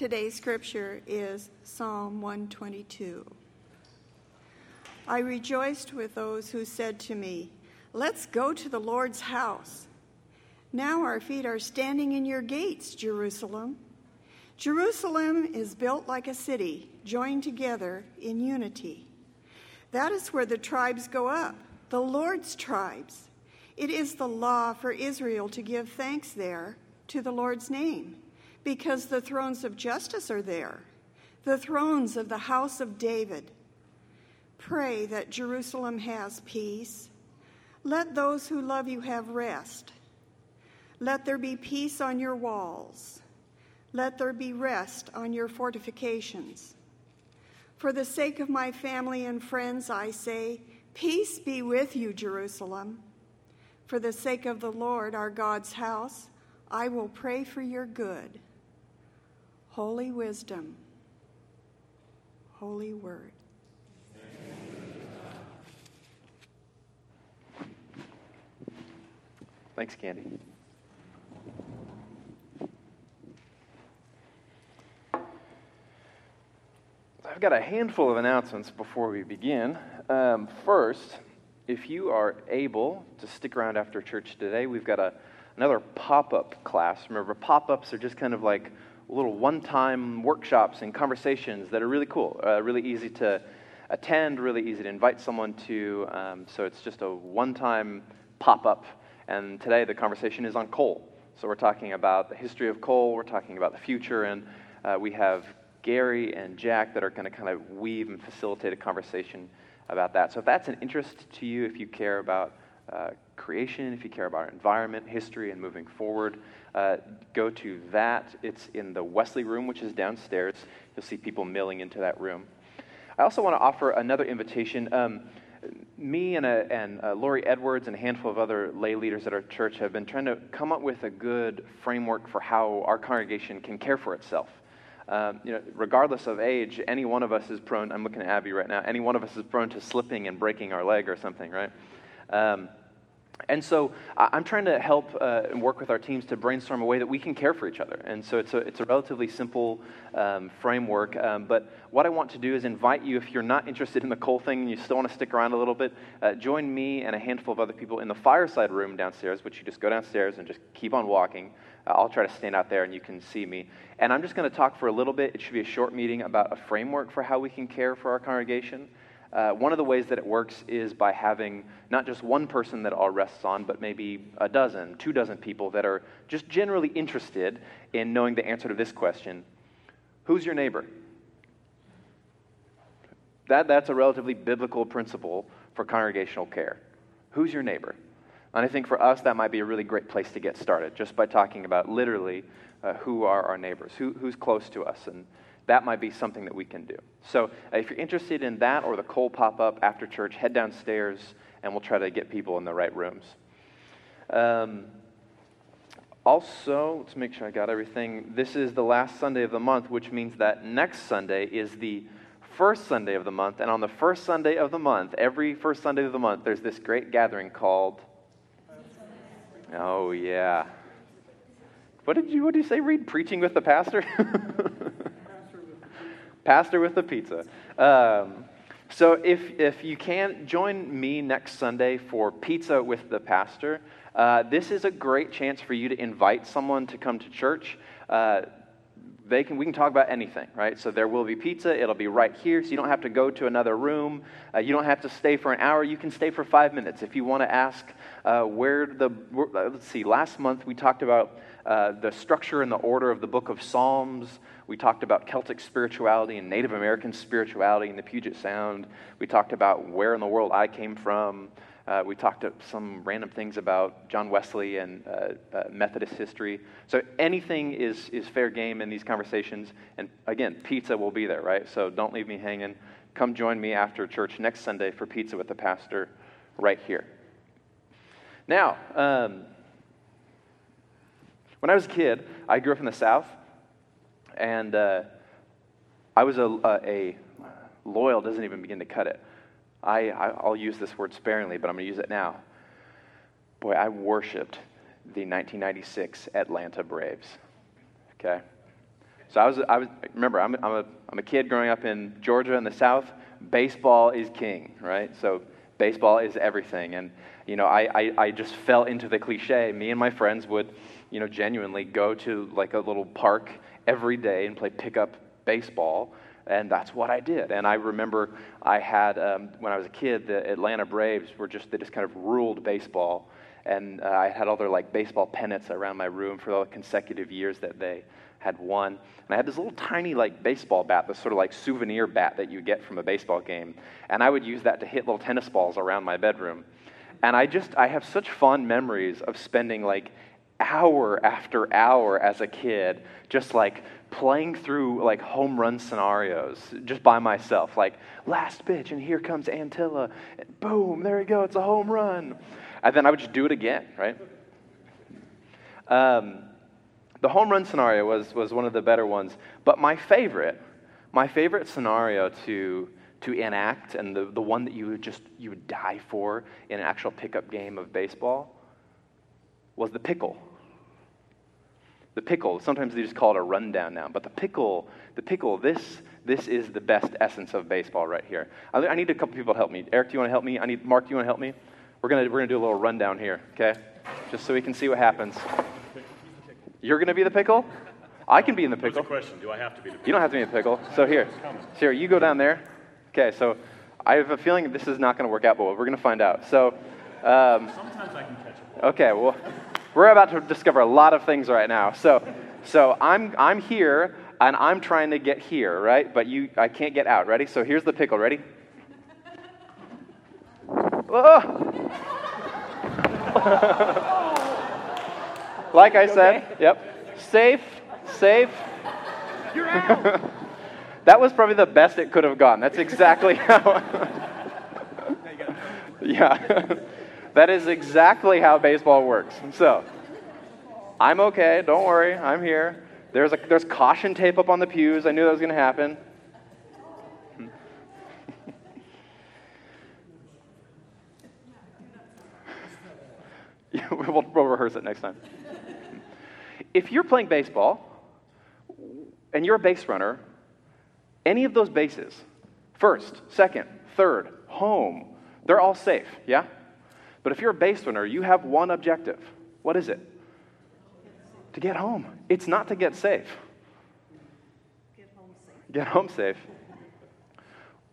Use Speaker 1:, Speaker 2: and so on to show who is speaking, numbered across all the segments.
Speaker 1: Today's scripture is Psalm 122. I rejoiced with those who said to me, Let's go to the Lord's house. Now our feet are standing in your gates, Jerusalem. Jerusalem is built like a city, joined together in unity. That is where the tribes go up, the Lord's tribes. It is the law for Israel to give thanks there to the Lord's name because the thrones of justice are there, the thrones of the house of David. Pray that Jerusalem has peace. Let those who love you have rest. Let there be peace on your walls. Let there be rest on your fortifications. For the sake of my family and friends, I say, Peace be with you, Jerusalem. For the sake of the Lord, our God's house, I will pray for your good. Holy wisdom, holy word.
Speaker 2: Thanks, Candy. I've got a handful of announcements before we begin. Um, first, if you are able to stick around after church today, we've got a, another pop up class. Remember, pop ups are just kind of like little one time workshops and conversations that are really cool, uh, really easy to attend, really easy to invite someone to. Um, so it's just a one time pop up. And today the conversation is on coal. So we're talking about the history of coal, we're talking about the future, and uh, we have Gary and Jack that are going to kind of weave and facilitate a conversation about that. So if that's an interest to you, if you care about uh, creation, if you care about environment, history, and moving forward, uh, go to that. It's in the Wesley room, which is downstairs. You'll see people milling into that room. I also want to offer another invitation. Um, me and, a, and a Lori Edwards and a handful of other lay leaders at our church have been trying to come up with a good framework for how our congregation can care for itself. Um, you know, regardless of age, any one of us is prone. I'm looking at Abby right now. Any one of us is prone to slipping and breaking our leg or something, right? Um, and so I'm trying to help uh, and work with our teams to brainstorm a way that we can care for each other. And so it's a, it's a relatively simple um, framework. Um, but what I want to do is invite you, if you're not interested in the coal thing and you still want to stick around a little bit, uh, join me and a handful of other people in the fireside room downstairs, which you just go downstairs and just keep on walking. Uh, I'll try to stand out there and you can see me. And I'm just going to talk for a little bit. It should be a short meeting about a framework for how we can care for our congregation. Uh, one of the ways that it works is by having not just one person that all rests on, but maybe a dozen, two dozen people that are just generally interested in knowing the answer to this question Who's your neighbor? That, that's a relatively biblical principle for congregational care. Who's your neighbor? And I think for us, that might be a really great place to get started, just by talking about literally uh, who are our neighbors, who, who's close to us, and that might be something that we can do. So uh, if you're interested in that or the coal pop up after church, head downstairs and we'll try to get people in the right rooms. Um, also, let's make sure I got everything. This is the last Sunday of the month, which means that next Sunday is the first Sunday of the month. And on the first Sunday of the month, every first Sunday of the month, there's this great gathering called. Oh, yeah. What did you, what did you say, Read Preaching with the pastor? pastor with the pizza. Um, so if, if you can, join me next Sunday for Pizza with the Pastor. Uh, this is a great chance for you to invite someone to come to church. Uh, they can, we can talk about anything, right? So there will be pizza. It'll be right here, so you don't have to go to another room. Uh, you don't have to stay for an hour. You can stay for five minutes. If you want to ask uh, where the, uh, let's see, last month we talked about uh, the structure and the order of the book of Psalms. We talked about Celtic spirituality and Native American spirituality in the Puget Sound. We talked about where in the world I came from. Uh, we talked some random things about John Wesley and uh, uh, Methodist history. So anything is, is fair game in these conversations. And again, pizza will be there, right? So don't leave me hanging. Come join me after church next Sunday for pizza with the pastor right here. Now, um, when I was a kid, I grew up in the South. And uh, I was a, a, a, loyal, doesn't even begin to cut it. I, I, will use this word sparingly, but I'm going to use it now. Boy, I worshiped the 1996 Atlanta Braves. Okay? So I was, I was remember, I'm, I'm, a, I'm a kid growing up in Georgia in the South. Baseball is king, right? So baseball is everything. And, you know, I, I, I just fell into the cliche. Me and my friends would, you know, genuinely go to like a little park every day and play pickup baseball. And that's what I did. And I remember I had, um, when I was a kid, the Atlanta Braves were just, they just kind of ruled baseball. And uh, I had all their like baseball pennants around my room for all the consecutive years that they had won. And I had this little tiny like baseball bat, this sort of like souvenir bat that you get from a baseball game. And I would use that to hit little tennis balls around my bedroom. And I just, I have such fond memories of spending like hour after hour as a kid just like playing through like home run scenarios just by myself. Like last pitch and here comes antilla. Boom there you go it's a home run. And then i would just do it again right? Um, the home run scenario was, was one of the better ones. But my favorite my favorite scenario to to enact and the, the one that you would just you would die for in an actual pickup game of baseball was the pickle the pickle. Sometimes they just call it a rundown now, but the pickle, the pickle. This this is the best essence of baseball right here. I, I need a couple people to help me. Eric, do you want to help me? I need Mark. Do you want to help me? We're gonna we're gonna do a little rundown here, okay? Just so we can see what happens. You're gonna be the pickle. I can be in the pickle.
Speaker 3: Question? Do I have to be the pickle?
Speaker 2: You don't have to be in the pickle. So here, so here, you go down there. Okay, so I have a feeling this is not going to work out, but we're going to find out. So.
Speaker 3: Um, Sometimes I can catch it.
Speaker 2: Okay, well, we're about to discover a lot of things right now. So, so I'm, I'm here and I'm trying to get here, right? But you, I can't get out. Ready? So here's the pickle. Ready? Oh. like I said, okay? yep. Safe, safe.
Speaker 3: You're out.
Speaker 2: that was probably the best it could have gone. That's exactly how. yeah. That is exactly how baseball works. So, I'm okay. Don't worry. I'm here. There's, a, there's caution tape up on the pews. I knew that was going to happen. we'll, we'll rehearse it next time. If you're playing baseball and you're a base runner, any of those bases, first, second, third, home, they're all safe, yeah? But if you're a base runner, you have one objective. What is it? To get home. It's not to get safe.
Speaker 4: Get home safe.
Speaker 2: Get home safe.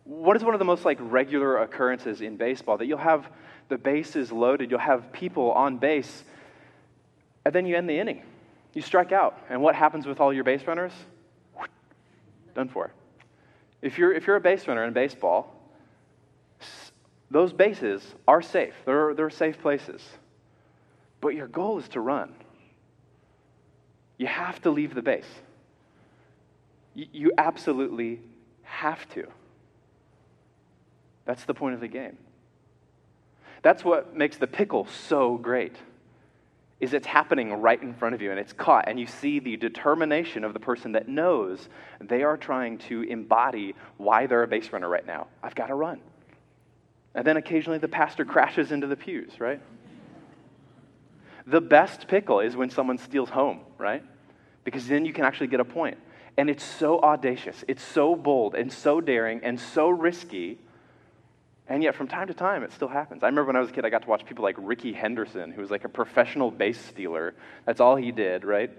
Speaker 2: What is one of the most like regular occurrences in baseball that you'll have the bases loaded, you'll have people on base, and then you end the inning. You strike out. And what happens with all your base runners? Done for. If you're, if you're a base runner in baseball, those bases are safe, they're, they're safe places. But your goal is to run. You have to leave the base. You, you absolutely have to. That's the point of the game. That's what makes the pickle so great. Is it's happening right in front of you and it's caught, and you see the determination of the person that knows they are trying to embody why they're a base runner right now. I've got to run. And then occasionally the pastor crashes into the pews, right? The best pickle is when someone steals home, right? Because then you can actually get a point. And it's so audacious, it's so bold, and so daring, and so risky. And yet, from time to time, it still happens. I remember when I was a kid, I got to watch people like Rickey Henderson, who was like a professional base stealer. That's all he did, right?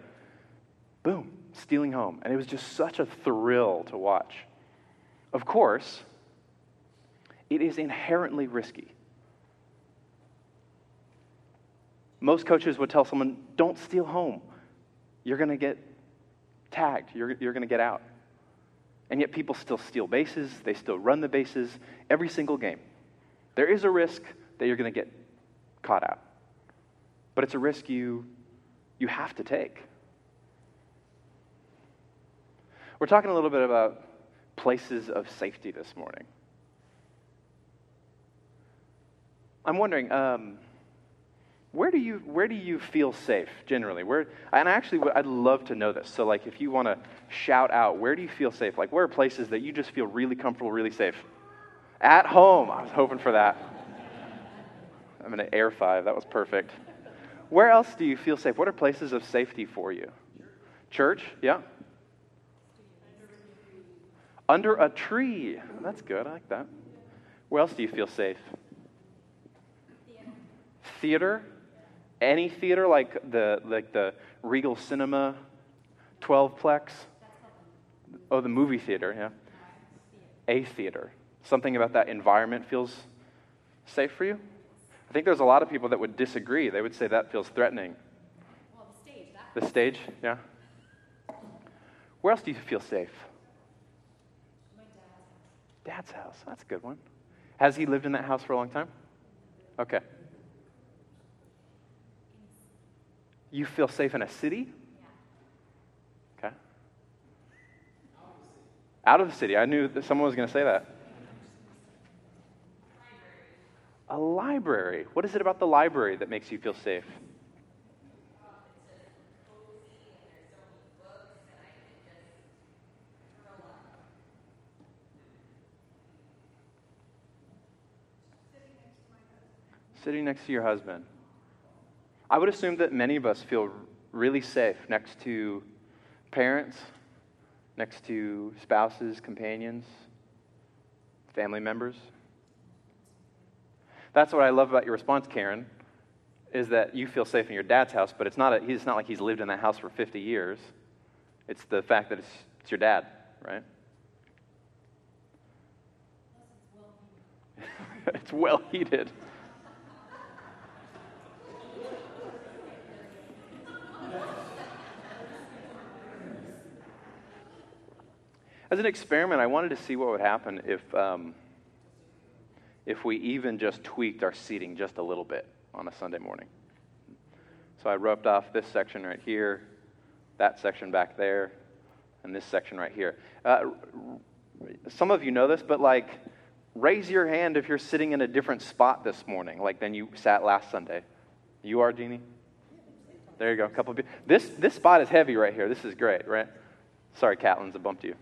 Speaker 2: Boom, stealing home. And it was just such a thrill to watch. Of course, it is inherently risky. Most coaches would tell someone, don't steal home. You're going to get tagged, you're, you're going to get out. And yet people still steal bases, they still run the bases every single game. There is a risk that you're going to get caught out. But it's a risk you, you have to take. We're talking a little bit about places of safety this morning. I'm wondering, um, where do you where do you feel safe generally? Where and I actually, I'd love to know this. So, like, if you want to shout out, where do you feel safe? Like, where are places that you just feel really comfortable, really safe? At home. I was hoping for that. I'm gonna air five. That was perfect. Where else do you feel safe? What are places of safety for you? Church, yeah. Under a tree. That's good. I like that. Where else do you feel safe? Theater. Any theater like the like the Regal Cinema 12plex? Oh, the movie theater, yeah. A theater. Something about that environment feels safe for you? I think there's a lot of people that would disagree. They would say that feels threatening.
Speaker 5: Well, the stage.
Speaker 2: The stage, yeah. Where else do you feel safe?
Speaker 5: My dad's
Speaker 2: Dad's house. That's a good one. Has he lived in that house for a long time? Okay. You feel safe in a city? Okay. Out of the city. I knew that someone was going to say that. A library. What is it about the library that makes you feel safe? Sitting next to your husband. I would assume that many of us feel really safe next to parents, next to spouses, companions, family members. That's what I love about your response, Karen, is that you feel safe in your dad's house, but it's not, a, it's not like he's lived in that house for 50 years. It's the fact that it's, it's your dad, right? it's well heated. As an experiment, I wanted to see what would happen if, um, if we even just tweaked our seating just a little bit on a Sunday morning. So I roped off this section right here, that section back there, and this section right here. Uh, some of you know this, but like, raise your hand if you're sitting in a different spot this morning, like than you sat last Sunday. You are, Jeannie? There you go. A couple of. This, this spot is heavy right here. This is great, right? Sorry, Catlins, I bumped you.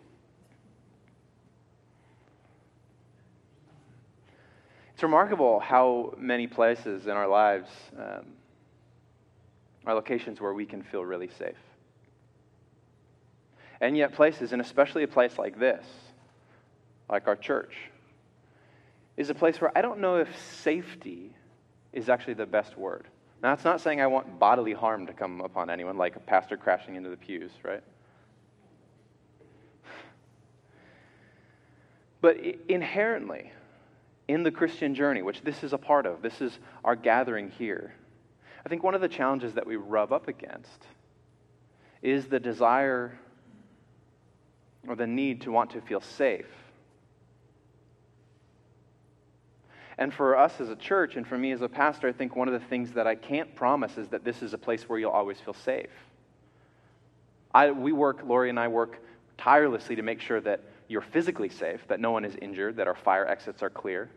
Speaker 2: It's remarkable how many places in our lives um, are locations where we can feel really safe. And yet, places, and especially a place like this, like our church, is a place where I don't know if safety is actually the best word. Now, that's not saying I want bodily harm to come upon anyone, like a pastor crashing into the pews, right? But inherently, in the Christian journey, which this is a part of, this is our gathering here, I think one of the challenges that we rub up against is the desire or the need to want to feel safe. And for us as a church, and for me as a pastor, I think one of the things that I can't promise is that this is a place where you'll always feel safe. I, we work, Lori and I work tirelessly to make sure that you're physically safe, that no one is injured, that our fire exits are clear.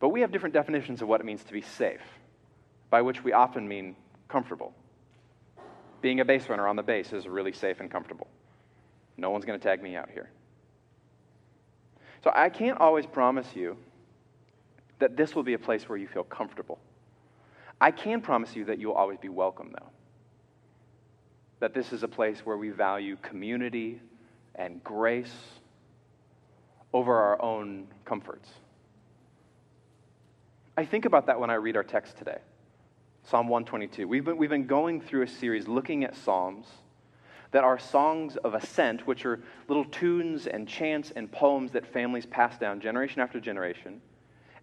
Speaker 2: But we have different definitions of what it means to be safe, by which we often mean comfortable. Being a base runner on the base is really safe and comfortable. No one's going to tag me out here. So I can't always promise you that this will be a place where you feel comfortable. I can promise you that you'll always be welcome, though. That this is a place where we value community and grace over our own comforts. I think about that when I read our text today Psalm 122. We've been, we've been going through a series looking at Psalms that are songs of ascent, which are little tunes and chants and poems that families pass down generation after generation,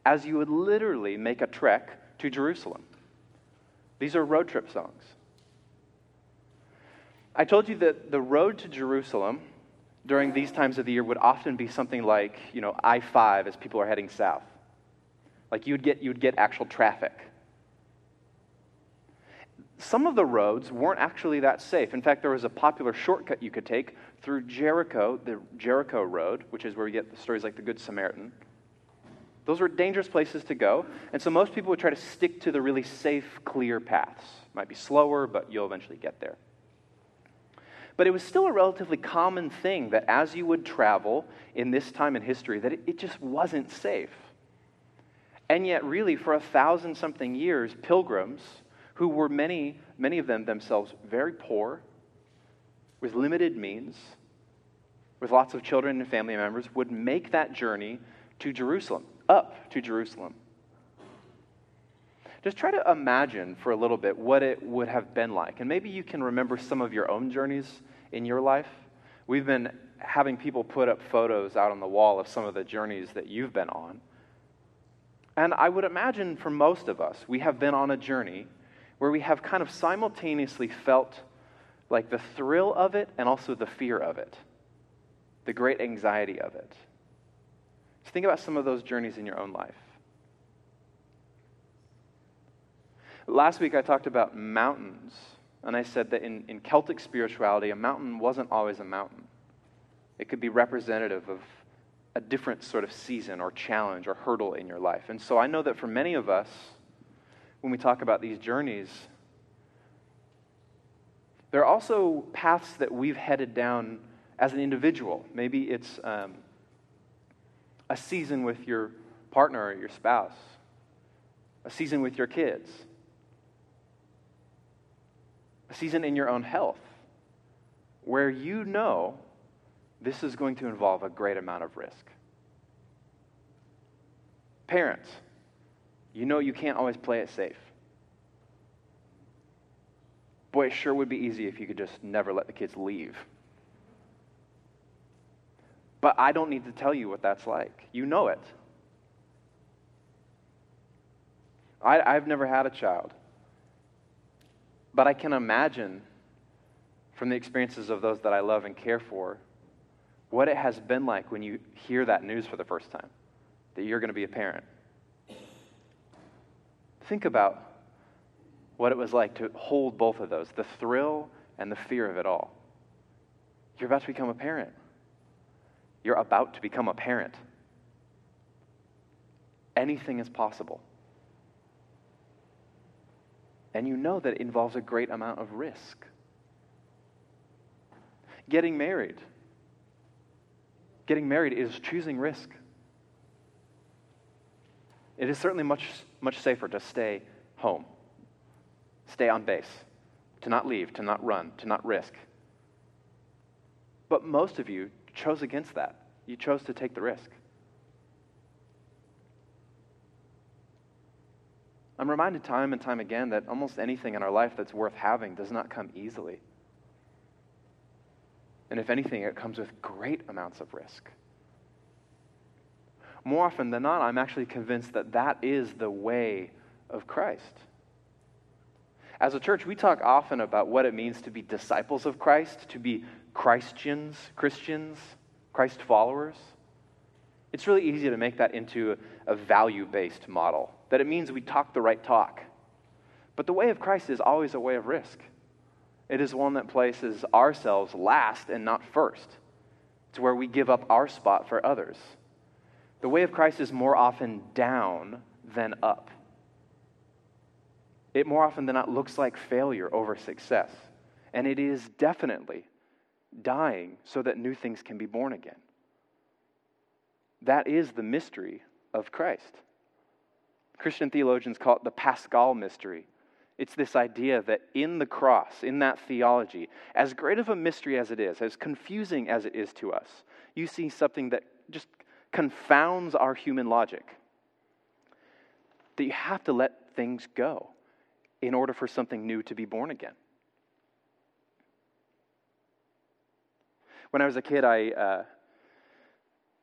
Speaker 2: as you would literally make a trek to Jerusalem. These are road trip songs. I told you that the road to Jerusalem during these times of the year would often be something like, you know, I 5 as people are heading south. Like you'd get, you'd get actual traffic. Some of the roads weren't actually that safe. In fact, there was a popular shortcut you could take through Jericho, the Jericho Road, which is where we get the stories like the Good Samaritan. Those were dangerous places to go, and so most people would try to stick to the really safe, clear paths. Might be slower, but you'll eventually get there. But it was still a relatively common thing that as you would travel in this time in history, that it, it just wasn't safe. And yet, really, for a thousand something years, pilgrims, who were many, many of them themselves very poor, with limited means, with lots of children and family members, would make that journey to Jerusalem, up to Jerusalem. Just try to imagine for a little bit what it would have been like. And maybe you can remember some of your own journeys in your life. We've been having people put up photos out on the wall of some of the journeys that you've been on. And I would imagine for most of us, we have been on a journey where we have kind of simultaneously felt like the thrill of it and also the fear of it, the great anxiety of it. So think about some of those journeys in your own life. Last week I talked about mountains, and I said that in, in Celtic spirituality, a mountain wasn't always a mountain. It could be representative of a different sort of season or challenge or hurdle in your life. And so I know that for many of us, when we talk about these journeys, there are also paths that we've headed down as an individual. Maybe it's um, a season with your partner or your spouse, a season with your kids, a season in your own health, where you know this is going to involve a great amount of risk. Parents, you know you can't always play it safe. Boy, it sure would be easy if you could just never let the kids leave. But I don't need to tell you what that's like. You know it. I, I've never had a child. But I can imagine from the experiences of those that I love and care for what it has been like when you hear that news for the first time that you're going to be a parent. Think about what it was like to hold both of those the thrill and the fear of it all. You're about to become a parent. You're about to become a parent. Anything is possible. And you know that it involves a great amount of risk. Getting married. Getting married is choosing risk. It is certainly much, much safer to stay home, stay on base, to not leave, to not run, to not risk. But most of you chose against that. You chose to take the risk. I'm reminded time and time again that almost anything in our life that's worth having does not come easily. And if anything, it comes with great amounts of risk. More often than not, I'm actually convinced that that is the way of Christ. As a church, we talk often about what it means to be disciples of Christ, to be Christians, Christians, Christ followers. It's really easy to make that into a value based model, that it means we talk the right talk. But the way of Christ is always a way of risk. It is one that places ourselves last and not first. It's where we give up our spot for others. The way of Christ is more often down than up. It more often than not looks like failure over success. And it is definitely dying so that new things can be born again. That is the mystery of Christ. Christian theologians call it the Paschal mystery. It's this idea that in the cross, in that theology, as great of a mystery as it is, as confusing as it is to us, you see something that just confounds our human logic. That you have to let things go in order for something new to be born again. When I was a kid, I uh,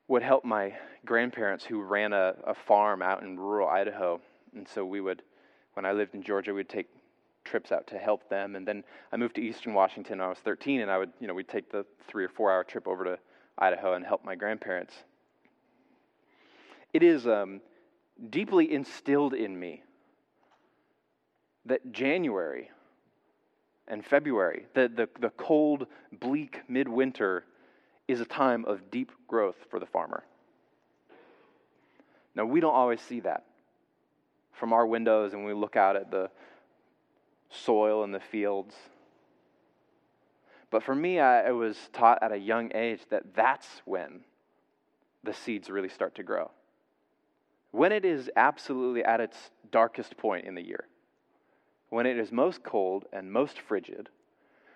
Speaker 2: would help my grandparents who ran a, a farm out in rural Idaho. And so we would, when I lived in Georgia, we'd take trips out to help them. And then I moved to Eastern Washington when I was 13, and I would, you know, we'd take the three or four hour trip over to Idaho and help my grandparents. It is um, deeply instilled in me that January and February, the, the, the cold, bleak midwinter, is a time of deep growth for the farmer. Now, we don't always see that from our windows and we look out at the soil and the fields. But for me, I, I was taught at a young age that that's when the seeds really start to grow. When it is absolutely at its darkest point in the year when it is most cold and most frigid,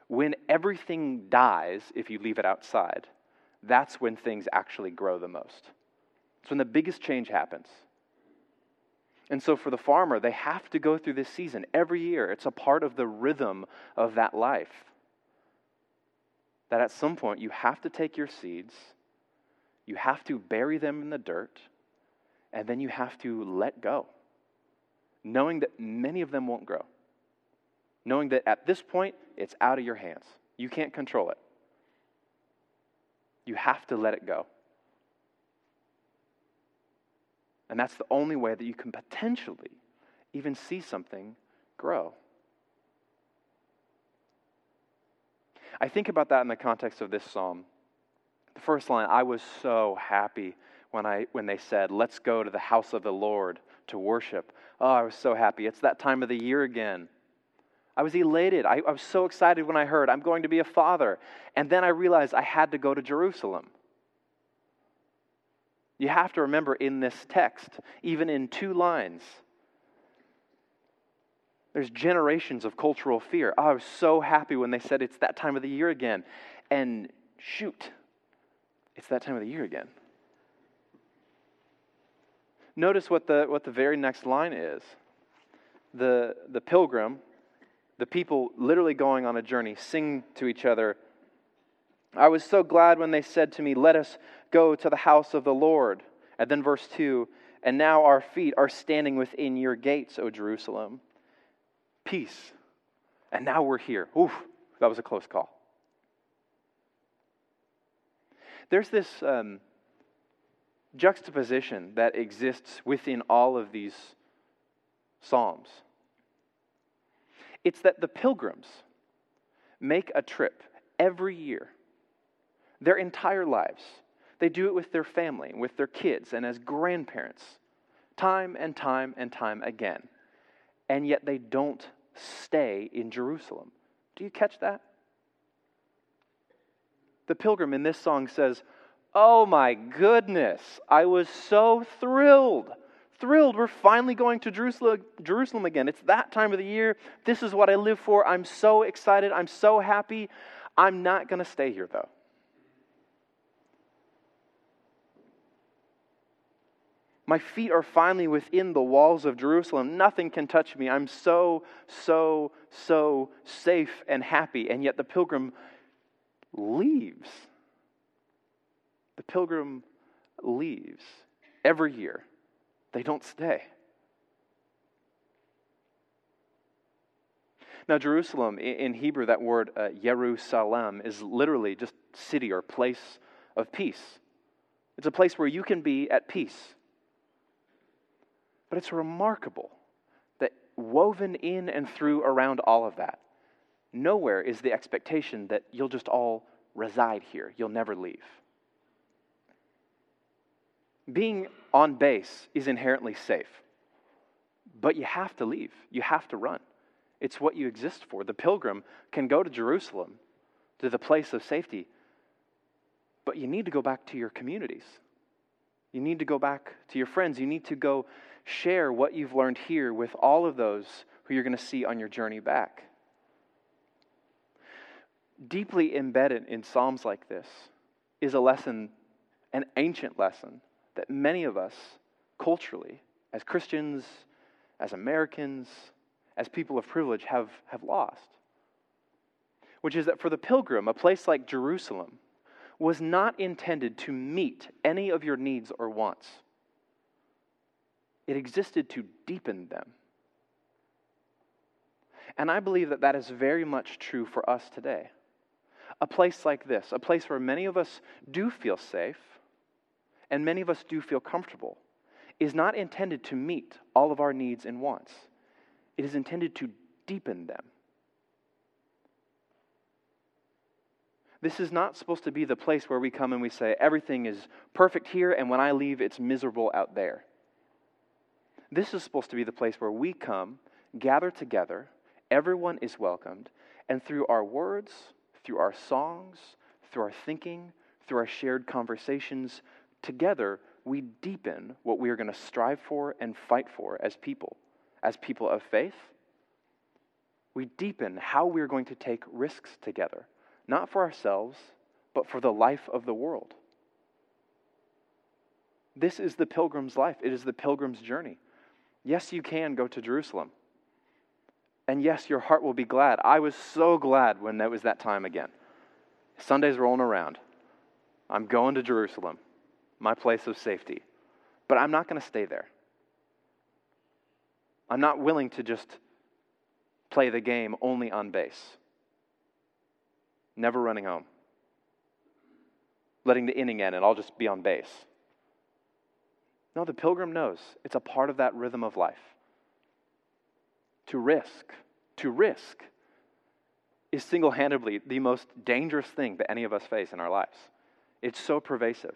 Speaker 2: when everything dies if you leave it outside, that's when things actually grow the most. It's when the biggest change happens. And so, for the farmer, they have to go through this season every year. It's a part of the rhythm of that life. That at some point, you have to take your seeds, you have to bury them in the dirt, and then you have to let go, knowing that many of them won't grow. Knowing that at this point, it's out of your hands. You can't control it. You have to let it go. And that's the only way that you can potentially even see something grow. I think about that in the context of this psalm. The first line, I was so happy when, I, when they said, Let's go to the house of the Lord to worship. Oh, I was so happy. It's that time of the year again. I was elated. I, I was so excited when I heard, I'm going to be a father. And then I realized I had to go to Jerusalem. You have to remember in this text, even in two lines, there's generations of cultural fear. Oh, I was so happy when they said it's that time of the year again. And shoot, it's that time of the year again. Notice what the, what the very next line is. The, the pilgrim, the people literally going on a journey, sing to each other I was so glad when they said to me, Let us go to the house of the Lord. And then verse 2 And now our feet are standing within your gates, O Jerusalem. Peace. And now we're here. Oof, that was a close call. There's this um, juxtaposition that exists within all of these Psalms. It's that the pilgrims make a trip every year their entire lives. They do it with their family, with their kids, and as grandparents, time and time and time again. And yet they don't stay in Jerusalem. Do you catch that? The pilgrim in this song says, Oh my goodness, I was so thrilled. Thrilled, we're finally going to Jerusalem, Jerusalem again. It's that time of the year. This is what I live for. I'm so excited. I'm so happy. I'm not going to stay here, though. My feet are finally within the walls of Jerusalem. Nothing can touch me. I'm so, so, so safe and happy. And yet the pilgrim leaves. The pilgrim leaves every year. They don't stay. Now, Jerusalem, in Hebrew, that word uh, Jerusalem is literally just city or place of peace. It's a place where you can be at peace. But it's remarkable that woven in and through around all of that, nowhere is the expectation that you'll just all reside here, you'll never leave. Being on base is inherently safe, but you have to leave, you have to run. It's what you exist for. The pilgrim can go to Jerusalem, to the place of safety, but you need to go back to your communities. You need to go back to your friends. You need to go share what you've learned here with all of those who you're going to see on your journey back. Deeply embedded in Psalms like this is a lesson, an ancient lesson, that many of us culturally, as Christians, as Americans, as people of privilege, have, have lost. Which is that for the pilgrim, a place like Jerusalem was not intended to meet any of your needs or wants it existed to deepen them. And I believe that that is very much true for us today. A place like this, a place where many of us do feel safe and many of us do feel comfortable, is not intended to meet all of our needs and wants. It is intended to deepen them. This is not supposed to be the place where we come and we say, everything is perfect here, and when I leave, it's miserable out there. This is supposed to be the place where we come, gather together, everyone is welcomed, and through our words, through our songs, through our thinking, through our shared conversations, together we deepen what we are going to strive for and fight for as people, as people of faith. We deepen how we're going to take risks together, not for ourselves, but for the life of the world. This is the pilgrim's life, it is the pilgrim's journey. Yes, you can go to Jerusalem. And yes, your heart will be glad. I was so glad when it was that time again. Sunday's rolling around. I'm going to Jerusalem, my place of safety. But I'm not going to stay there. I'm not willing to just play the game only on base. Never running home. Letting the inning end and I'll just be on base. No, the pilgrim knows it's a part of that rhythm of life. To risk, to risk is single handedly the most dangerous thing that any of us face in our lives. It's so pervasive.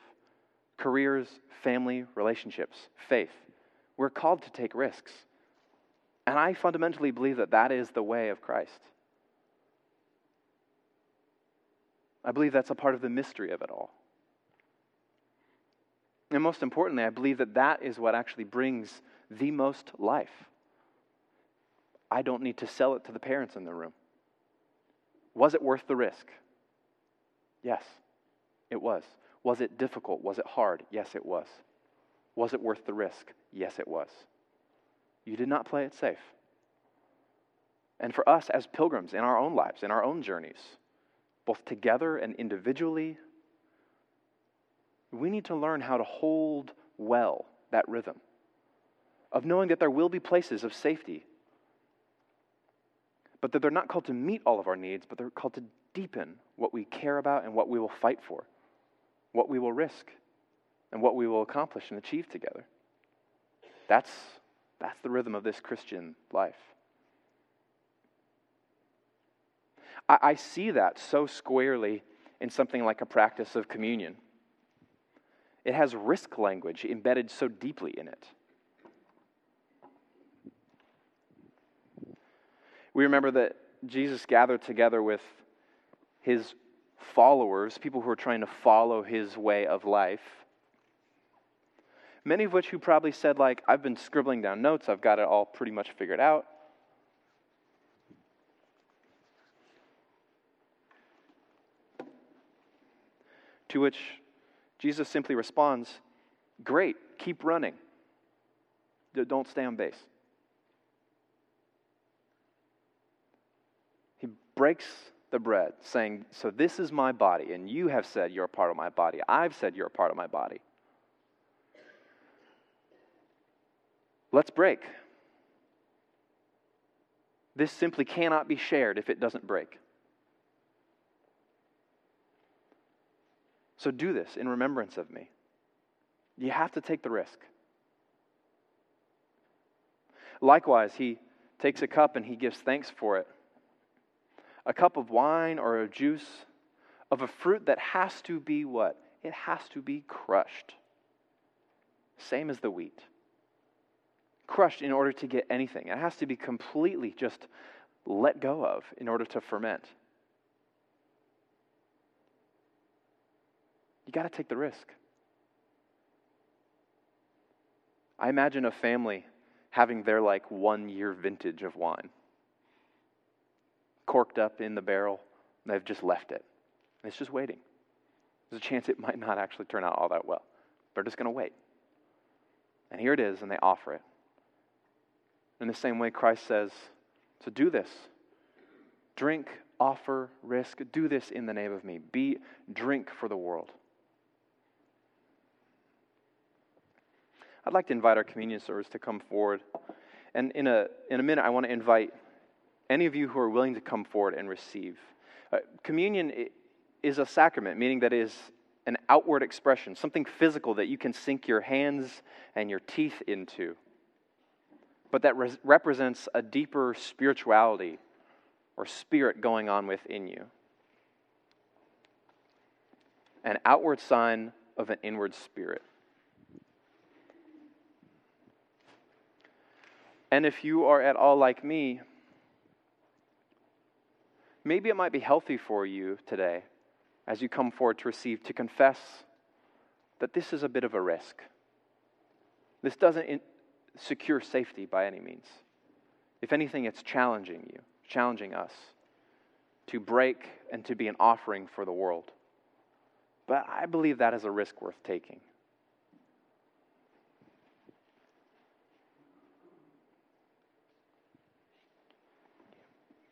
Speaker 2: Careers, family, relationships, faith. We're called to take risks. And I fundamentally believe that that is the way of Christ. I believe that's a part of the mystery of it all. And most importantly, I believe that that is what actually brings the most life. I don't need to sell it to the parents in the room. Was it worth the risk? Yes, it was. Was it difficult? Was it hard? Yes, it was. Was it worth the risk? Yes, it was. You did not play it safe. And for us as pilgrims in our own lives, in our own journeys, both together and individually, we need to learn how to hold well that rhythm of knowing that there will be places of safety, but that they're not called to meet all of our needs, but they're called to deepen what we care about and what we will fight for, what we will risk, and what we will accomplish and achieve together. That's, that's the rhythm of this Christian life. I, I see that so squarely in something like a practice of communion. It has risk language embedded so deeply in it. We remember that Jesus gathered together with his followers, people who are trying to follow his way of life. Many of which who probably said, like, I've been scribbling down notes, I've got it all pretty much figured out. To which Jesus simply responds, Great, keep running. Don't stay on base. He breaks the bread, saying, So this is my body, and you have said you're a part of my body. I've said you're a part of my body. Let's break. This simply cannot be shared if it doesn't break. So do this in remembrance of me. You have to take the risk. Likewise, he takes a cup and he gives thanks for it. A cup of wine or a juice of a fruit that has to be what? It has to be crushed. Same as the wheat. Crushed in order to get anything. It has to be completely just let go of in order to ferment. You got to take the risk. I imagine a family having their like one year vintage of wine corked up in the barrel. they've just left it. And it's just waiting. There's a chance it might not actually turn out all that well. They're just going to wait. And here it is, and they offer it. In the same way, Christ says, So do this. Drink, offer, risk. Do this in the name of me. Be drink for the world. I'd like to invite our communion servers to come forward. And in a, in a minute, I want to invite any of you who are willing to come forward and receive. Uh, communion is a sacrament, meaning that it is an outward expression, something physical that you can sink your hands and your teeth into. But that re- represents a deeper spirituality or spirit going on within you. An outward sign of an inward spirit. And if you are at all like me, maybe it might be healthy for you today as you come forward to receive to confess that this is a bit of a risk. This doesn't secure safety by any means. If anything, it's challenging you, challenging us to break and to be an offering for the world. But I believe that is a risk worth taking.